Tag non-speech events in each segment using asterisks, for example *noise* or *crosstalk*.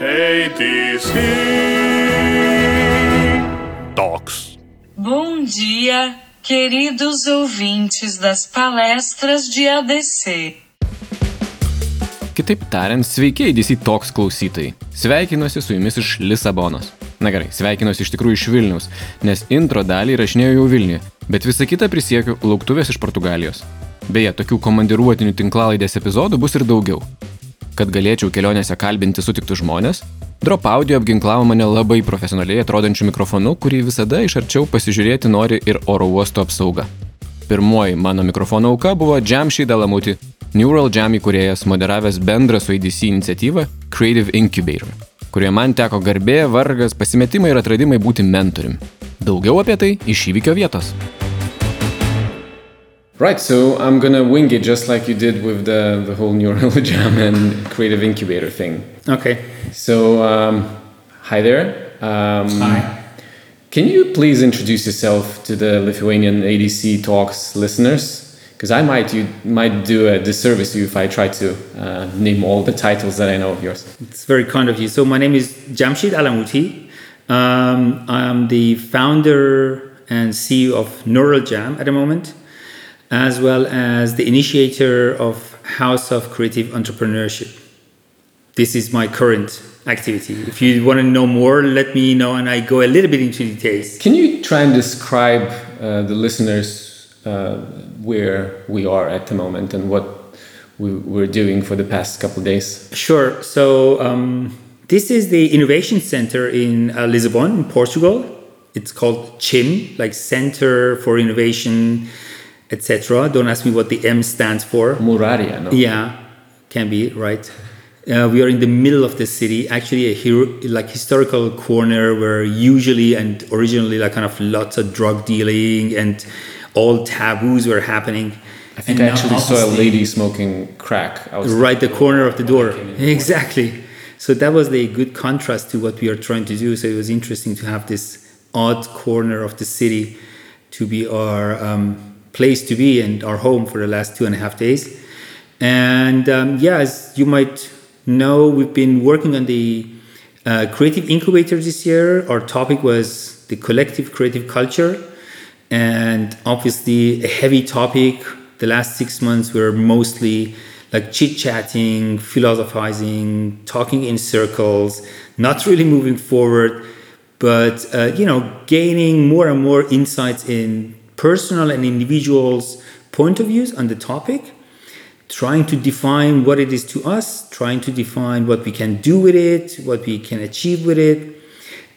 ADC Talks. Bom dia, queridos ouvintes das palestras de ADC. Kitaip tariant, sveiki ADC Talks klausytojai. Sveikinuosi su jumis iš Lisabonos. Na gerai, sveikinuosi iš tikrųjų iš Vilniaus, nes intro dalį įrašinėjau jau Vilniuje, bet visą kitą prisiekiu lauktuvės iš Portugalijos. Beje, tokių komandiruotinių tinklalaidės epizodų bus ir daugiau. Kad galėčiau kelionėse kalbinti sutiktus žmonės, Drop Audio apginklavo mane labai profesionaliai atrodančiu mikrofonu, kurį visada iš arčiau pasižiūrėti nori ir oro uosto apsauga. Pirmoji mano mikrofono auka buvo Jamshi Dalamuti, Neural Jam įkūrėjas, moderavęs bendrą su ADC iniciatyvą Creative Incubator, kurioje man teko garbė, vargas, pasimetimai ir atradimai būti mentoriumi. Daugiau apie tai iš įvykio vietos. Right, so I'm gonna wing it just like you did with the, the whole Neural *laughs* Jam and Creative Incubator thing. Okay. So, um, hi there. Um, Hi. Can you please introduce yourself to the Lithuanian ADC Talks listeners? Because I might you might do a disservice to you if I try to uh, name all the titles that I know of yours. It's very kind of you. So my name is Jamshid Alamuti. Um, I'm the founder and CEO of Neural Jam at the moment, as well as the initiator of House of Creative Entrepreneurship. This is my current activity. If you want to know more, let me know, and I go a little bit into details. Can you try and describe uh, the listeners uh, where we are at the moment and what we, we're doing for the past couple of days? Sure. So um, this is the innovation center in uh, Lisbon, in Portugal. It's called CHIM, like Center for Innovation, etc. Don't ask me what the M stands for. Mouraria, no? Yeah, can be right. Uh, we are in the middle of the city, actually a hero, like historical corner where usually and originally like kind of lots of drug dealing and all taboos were happening. I think And I actually saw a lady smoking crack. I was right the corner of the door *laughs* exactly so that was a good contrast to what we are trying to do so it was interesting to have this odd corner of the city to be our um, place to be and our home for the last two and a half days. And um, yeah as you might know we've been working on the uh, creative incubator this year. Our topic was the collective creative culture. And obviously a heavy topic. The last six months were mostly like chit chatting, philosophizing, talking in circles, not really moving forward, but uh, you know, gaining more and more insights in personal and individuals' point of views on the topic trying to define what it is to us, trying to define what we can do with it, what we can achieve with it,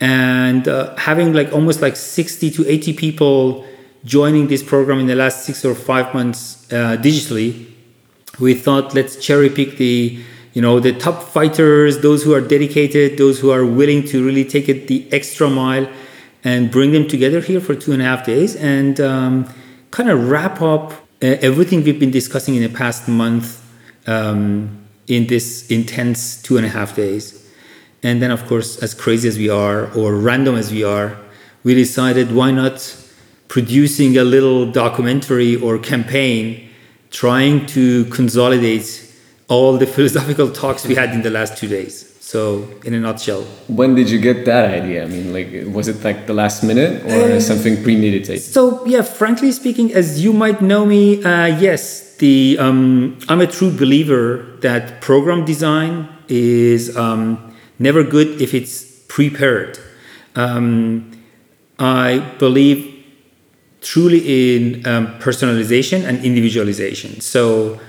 and uh, having like almost like 60 to 80 people joining this program in the last six or five months uh, digitally we thought let's cherry pick the you know the top fighters those who are dedicated those who are willing to really take it the extra mile and bring them together here for two and a half days and um, kind of wrap up uh, everything we've been discussing in the past month um, in this intense two and a half days and then, of course, as crazy as we are or random as we are, we decided why not producing a little documentary or campaign trying to consolidate all the *laughs* philosophical talks we had in the last two days. So, in a nutshell, When did you get that idea? I mean, like, was it like the last minute or something premeditated? So yeah, frankly speaking, as you might know me, uh, yes, the um, I'm a true believer that program design is um, never good if it's prepared. Um, I believe truly in um, personalization and individualization. So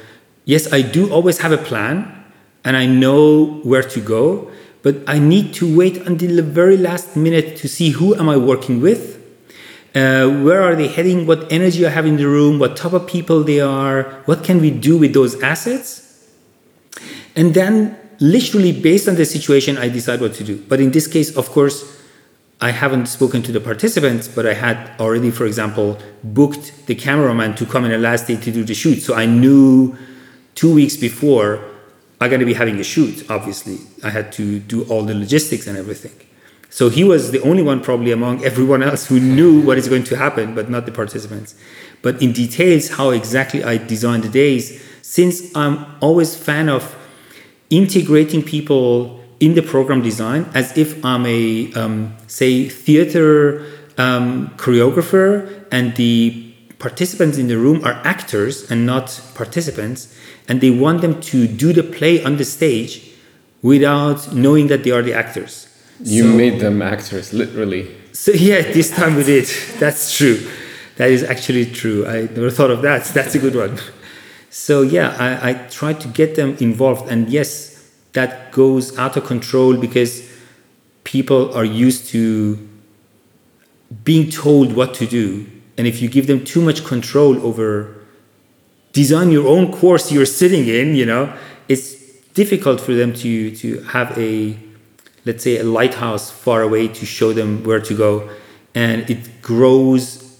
yes, I do always have a plan, and I know where to go, but I need to wait until the very last minute to see who am I working with uh, where are they heading what energy i have in the room what type of people they are what can we do with those assets? And then literally based on the situation i decide what to do. But in this case of course i haven't spoken to the participants but i had already for example booked the cameraman to come in the last day to do the shoot. So i knew two weeks before i'm going to be having a shoot obviously i had to do all the logistics and everything so he was the only one, probably among everyone else, who knew what is going to happen, but not the participants. But in details, how exactly I designed the days, since I'm always fan of integrating people in the program design as if I'm a um, say theater um, choreographer and the participants in the room are actors and not participants, and they want them to do the play on the stage without knowing that they are the actors. You So- made them actors, literally. so yeah, this time we did. *laughs* That's true. That is actually true. I never thought of that. *laughs* That's a good one. So yeah, I, I tried to get them involved, and yes, that goes out of control because people are used to being told what to do, and if you give them too much control over design your own course you're sitting in, you know, it's difficult for them to to have a let's say a lighthouse far away to show them where to go. And it grows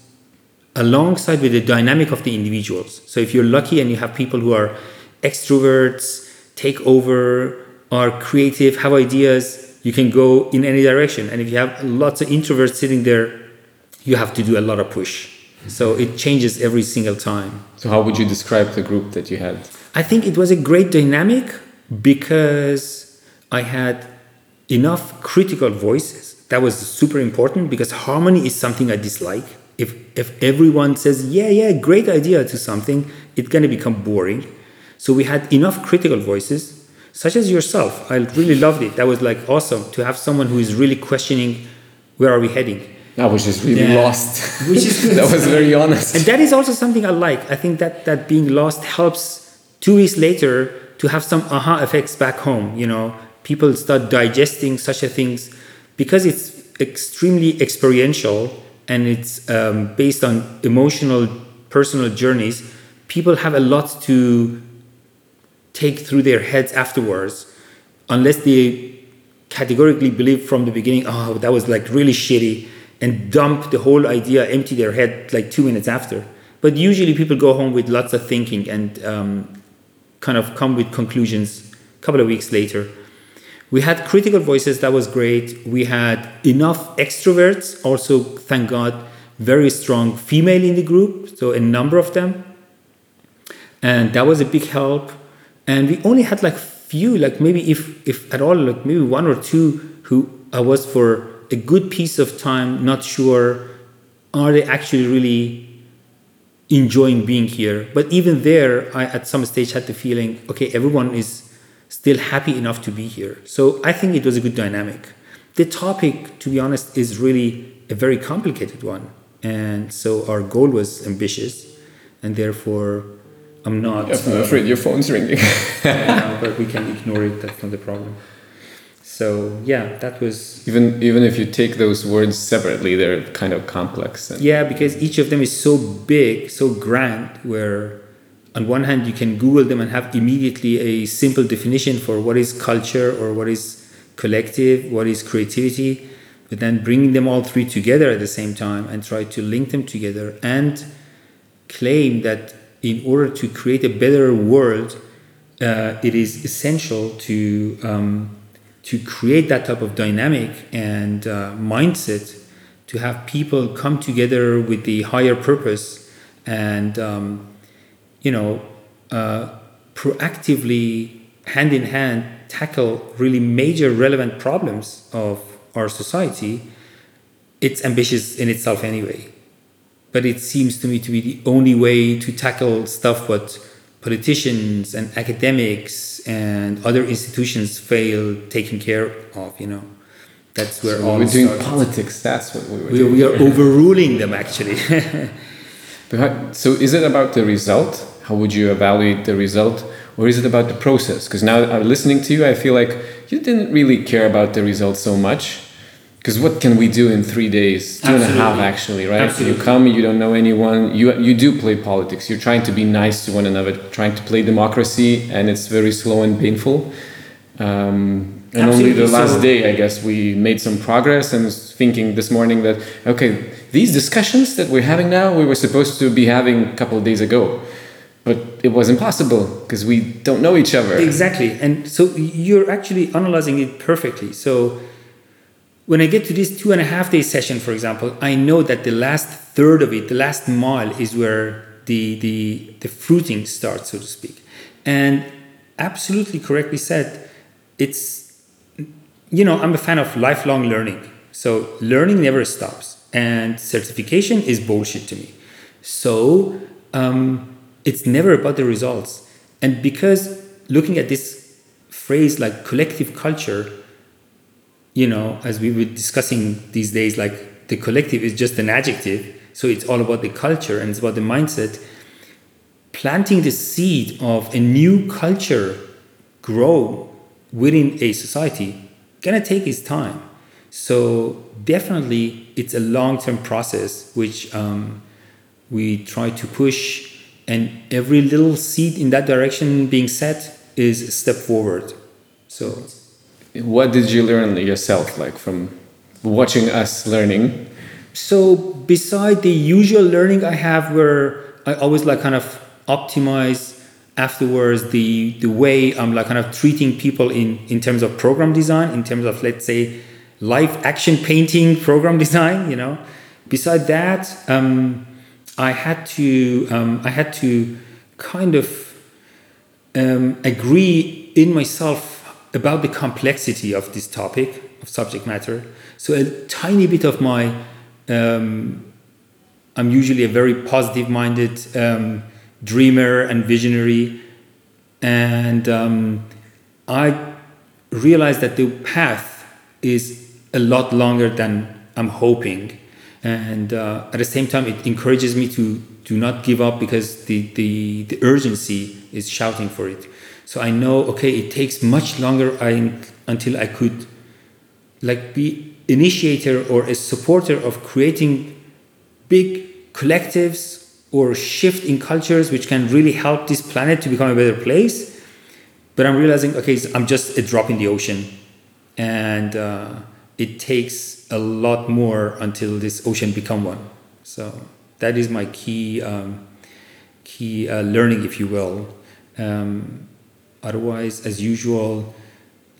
alongside with the dynamic of the individuals. So if you're lucky and you have people who are extroverts take over are creative have ideas you can go in any direction. And if you have lots of introverts sitting there you have to do a lot of push so it changes every single time So, how would you describe the group that you had? I think it was a great dynamic because I had enough critical voices. That was super important because harmony is something I dislike. If if everyone says yeah yeah great idea to something, it's gonna become boring. So we had enough critical voices, such as yourself. I really loved it. That was like awesome to have someone who is really questioning where are we heading. I was just really Yeah. lost. *laughs* Which is good. that was very honest. And that is also something I like. I think that that being lost helps two weeks later to have some aha effects back home. You know, people start digesting such a things because it's extremely experiential and it's um, based on emotional, personal journeys. People have a lot to take through their heads afterwards, unless they categorically believe from the beginning, oh, that was like really shitty, and dump the whole idea, empty their head like two minutes after. But usually people go home with lots of thinking and um, kind of come with conclusions a couple of weeks later. We had critical voices, that was great. We had enough extroverts, also, thank God, very strong female in the group, so a number of them and that was a big help and we only had like few like maybe if if at all like maybe one or two who i was for a good piece of time not sure are they actually really enjoying being here but even there i at some stage had the feeling okay everyone is still happy enough to be here so i think it was a good dynamic the topic to be honest is really a very complicated one and so our goal was ambitious and therefore i'm not I'm afraid your phone's ringing. *laughs* uh, but we can ignore it. That's not the problem. So yeah, that was even even if you take those words separately, they're kind of complex. And yeah because each of them is so big, so grand. Where on one hand you can Google them and have immediately a simple definition for what is culture or what is collective, what is creativity, but then bringing them all three together at the same time and try to link them together and claim that in order to create a better world, uh, it is essential to um, to create that type of dynamic and uh, mindset to have people come together with the higher purpose and um, you know uh, proactively hand in hand tackle really major relevant problems of our society it's ambitious in itself anyway. But it seems to me to be the only way to tackle stuff what politicians and academics and other institutions fail taking care of you know that's where So all we're doing starts. politics. That's what we were we, doing. we are overruling them actually *laughs* so is it about the result? How would you evaluate the result? Or is it about the process? Because now I'm listening to you, I feel like you didn't really care about the result so much. Because what can we do in three days? Two and a half, Absolutely. actually, right? Absolutely. You come, you don't know anyone. You you do play politics. You're trying to be nice to one another, trying to play democracy, and it's very slow and painful. Um, and only the last So- day, I guess, we made some progress. And was thinking this morning that okay, these discussions that we're having now, we were supposed to be having a couple of days ago, but it was impossible because we don't know each other. Exactly. And so you're actually analyzing it perfectly. So when I get to this two and a half day session, for example, I know that the last third of it, the last mile, is where the the the fruiting starts, so to speak. And absolutely correctly said, it's you know, I'm a fan of lifelong learning. So learning never stops, and certification is bullshit to me. So um, it's never about the results. And because looking at this phrase like collective culture, you know, as we were discussing these days, like the collective is just an adjective. So it's all about the culture and it's about the mindset. Planting the seed of a new culture grow within a society gonna take its time. So definitely, it's a long-term process which um, we try to push, and every little seed in that direction being set is a step forward. So, what did you learn yourself, like from watching us learning? So, beside the usual learning I have, where I always like kind of optimize afterwards the the way I'm like kind of treating people in in terms of program design, in terms of let's say live action painting *laughs* program design. You know, beside that, um, I had to um, I had to kind of um, agree in myself about the complexity of this topic of subject matter. So a tiny bit of my um, I'm usually a very positive minded um, dreamer and visionary. And um, I realized that the path is a lot longer than I'm hoping. And uh, at the same time, it encourages me to do not give up because the, the, the urgency is shouting for it. So I know, okay, it takes much longer I, until I could like be initiator or a supporter of creating big collectives or shift in cultures which can really help this planet to become a better place. But I'm realizing, okay, I'm just a drop in the ocean, and uh, it takes a lot more until this ocean become one. So that is my key um, key uh, learning, if you will. Um, otherwise, as usual,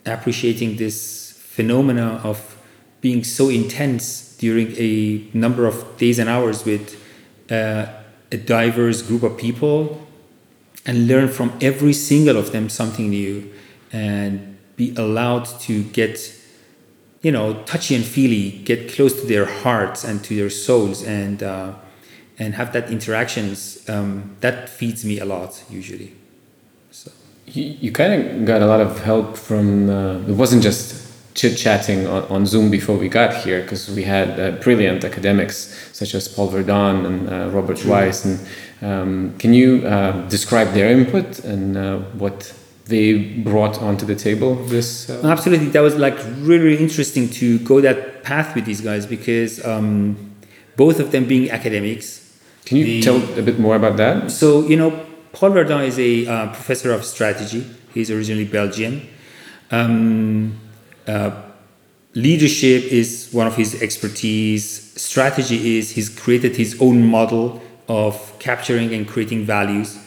appreciating this phenomena of being so intense during a number of days and hours with uh, a diverse group of people and learn from every single of them something new and be allowed to get you know touchy and feely get close to their hearts and to their souls and uh, and have that interactions um, that feeds me a lot usually you, you kind of got a lot of help from uh, it wasn't just chit chatting on, on, Zoom before we got here because we had uh, brilliant academics such as Paul Verdin and uh, Robert mm. Weiss. And um, can you uh, describe their input and uh, what they brought onto the table? This uh? absolutely that was like really, really interesting to go that path with these guys because um, both of them being academics. Can you the, tell a bit more about that? So you know, Paul Verdin is a uh, professor of strategy. He's originally Belgian. Um, uh, leadership is one of his expertise. Strategy is he's created his own model of capturing and creating values.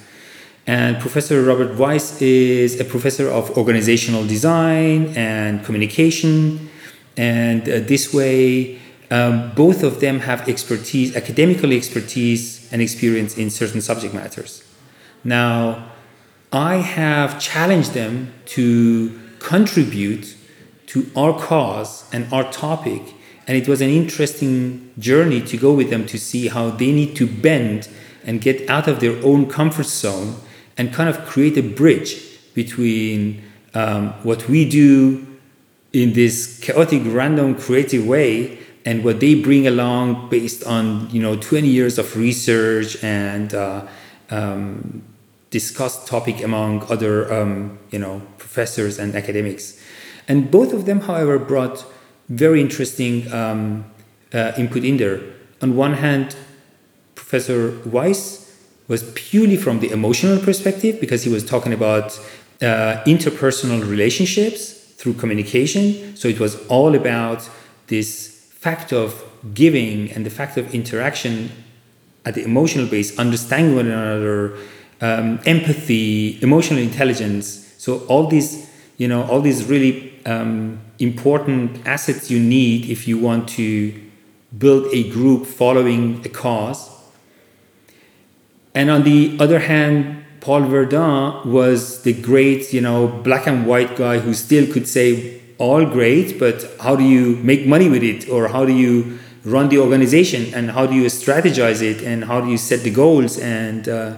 And Professor Robert Weiss is a professor of organizational design and communication. And uh, this way, um, both of them have expertise, academical expertise, and experience in certain subject matters. Now, I have challenged them to contribute to our cause and our topic. And it was an interesting journey to go with them to see how they need to bend and get out of their own comfort zone and kind of create a bridge between um, what we do in this chaotic, random, creative way and what they bring along based on you know 20 years of research and uh, um, discussed topic among other um, you know professors and academics and both of them, however, brought very interesting um, uh, input in there. On one hand, Professor Weiss was purely from the emotional perspective because he was talking about uh, interpersonal relationships through communication. So it was all about this fact of giving and the fact of interaction at the emotional base, understanding one another, um, empathy, emotional intelligence. So all these, you know, all these really um, important assets you need if you want to build a group following a cause. And on the other hand, Paul Verdin was the great, you know, black and white guy who still could say all great, but how do you make money with it, or how do you run the organization, and how do you strategize it, and how do you set the goals, and uh,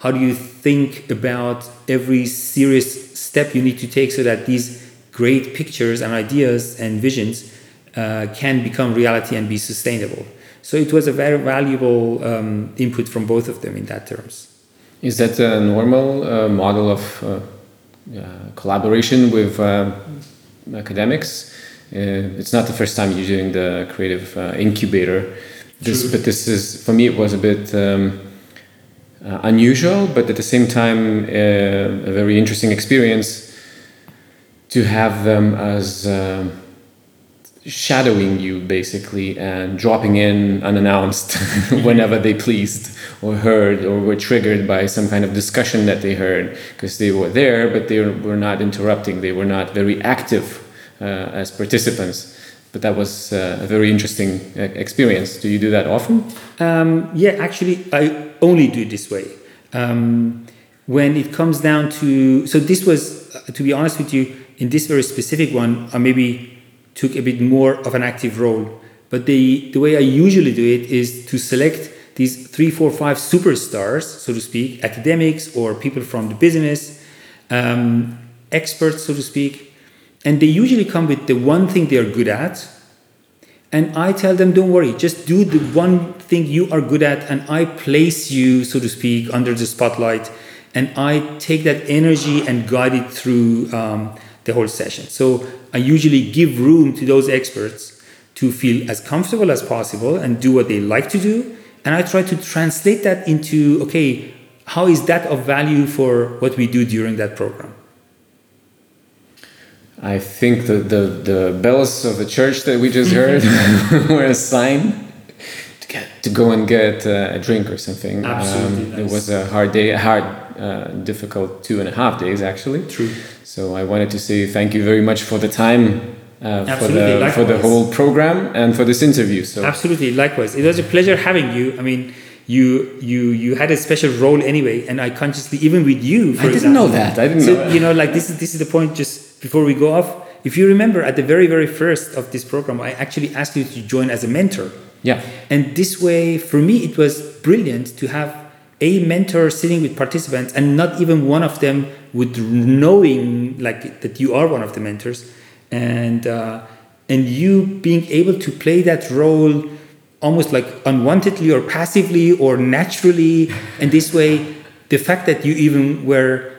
how do you think about every serious step you need to take so that these great pictures and ideas and visions uh, can become reality and be sustainable. So it was a very valuable um, input from both of them in that terms. Is that a normal uh, model of uh, collaboration with uh, academics? Uh, it's not the first time you're doing the creative uh, incubator. This, but this is for me. It was a bit um, Uh, unusual, but at the same time, uh, a very interesting experience to have them as uh, shadowing you basically and dropping in unannounced *laughs* whenever they pleased or heard or were triggered by some kind of discussion that they heard because they were there but they were not interrupting. They were not very active uh, as participants but that was uh, a very interesting uh, experience. Do you do that often? Um, yeah actually i only do it this way. Um, when it comes down to so this was uh, to be honest with you in this very specific one I maybe took a bit more of an active role. But the, the way I usually do it is to select these three, four, five superstars, so to speak, academics or people from the business, um, experts, so to speak, and they usually come with the one thing they are good at. And I tell them, don't worry, just do the one thing you are good at, and I place you, so to speak, under the spotlight, and I take that energy and guide it through um, the whole session. So I usually give room to those experts to feel as comfortable as possible and do what they like to do. And I try to translate that into okay, how is that of value for what we do during that program? I think the, the, the bells of the church that we just heard *laughs* were a sign to, get, to go and get uh, a drink or something. Absolutely. Um, nice. It was a hard day, a hard, uh, difficult two and a half days actually. True. So I wanted to say thank you very much for the time. Uh, for the for the whole program and for this interview. So absolutely, likewise, it was a pleasure having you. I mean, you you you had a special role anyway, and I consciously even with you. I didn't example, know that. I didn't know. so, know. You know, like this is this is the point. Just before we go off, if you remember at the very very first of this program, I actually asked you to join as a mentor. Yeah. And this way, for me, it was brilliant to have a mentor sitting with participants and not even one of them with knowing like that you are one of the mentors and uh, and you being able to play that role almost like unwantedly or passively or naturally and this way the fact that you even were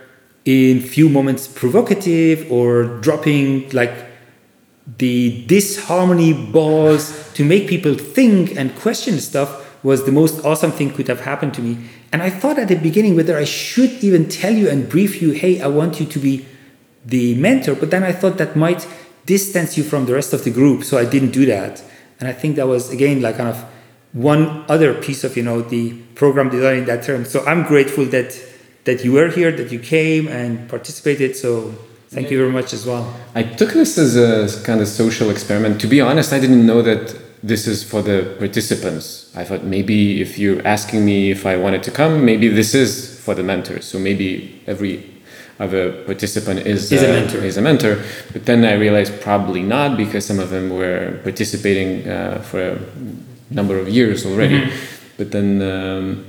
in few moments provocative or dropping like the disharmony balls to make people think and question stuff was the most awesome thing could have happened to me and I thought at the beginning whether I should even tell you and brief you, hey, I want you to be the mentor. But then I thought that might distance you from the rest of the group. So I didn't do that. And I think that was, again, like kind of one other piece of, you know, the program design in that term. So I'm grateful that that you were here, that you came and participated. So thank you very much as well. I took this as a kind of social experiment. To be honest, I didn't know that this is for the participants. I thought maybe if you're asking me if I wanted to come, maybe this is for the mentors. So maybe every other participant is, is, uh, a, mentor. is a mentor. But then I realized probably not because some of them were participating uh, for a number of years already. Mm-hmm. But then, um,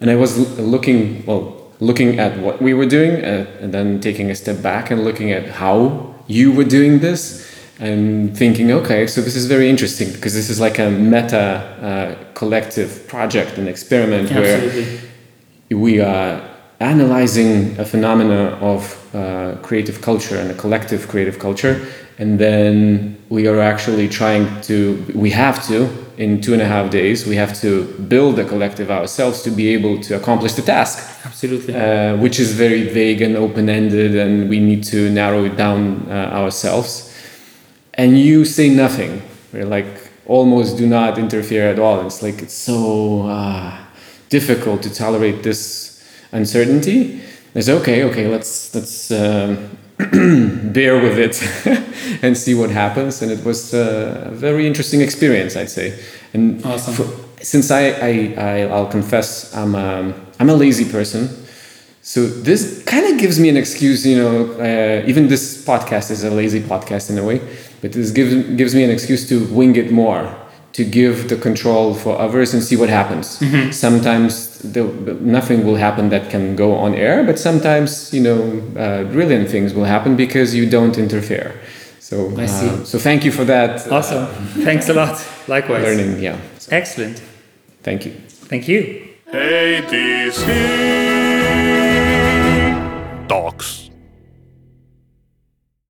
and I was looking, well, looking at what we were doing uh, and then taking a step back and looking at how you were doing this and thinking, okay, so this is very interesting because this is like a meta uh, collective project, an experiment Absolutely. where we are analyzing a phenomena of uh, creative culture and a collective creative culture, and then we are actually trying to, we have to, in two and a half days, we have to build a collective ourselves to be able to accomplish the task. Absolutely. Uh, which is very vague and open ended, and we need to narrow it down uh, ourselves and you say nothing. We're like almost do not interfere at all. It's like it's so uh, difficult to tolerate this uncertainty. It's okay, okay, let's let's um, *clears throat* bear with it *laughs* and see what happens. And it was a very interesting experience, I'd say. And awesome. for, since I, I, I will confess I'm a, I'm a lazy person, So this kind of gives me an excuse, you know. Uh, even this podcast is a lazy podcast in a way, but this gives gives me an excuse to wing it more, to give the control for others and see what happens. Sometimes the, nothing will happen that can go on air, but sometimes you know uh, brilliant things will happen because you don't interfere. So I see. uh, so thank you for that. uh, Awesome. Thanks a lot. Likewise. learning. Yeah. Excellent. Thank you. Thank you. ADC.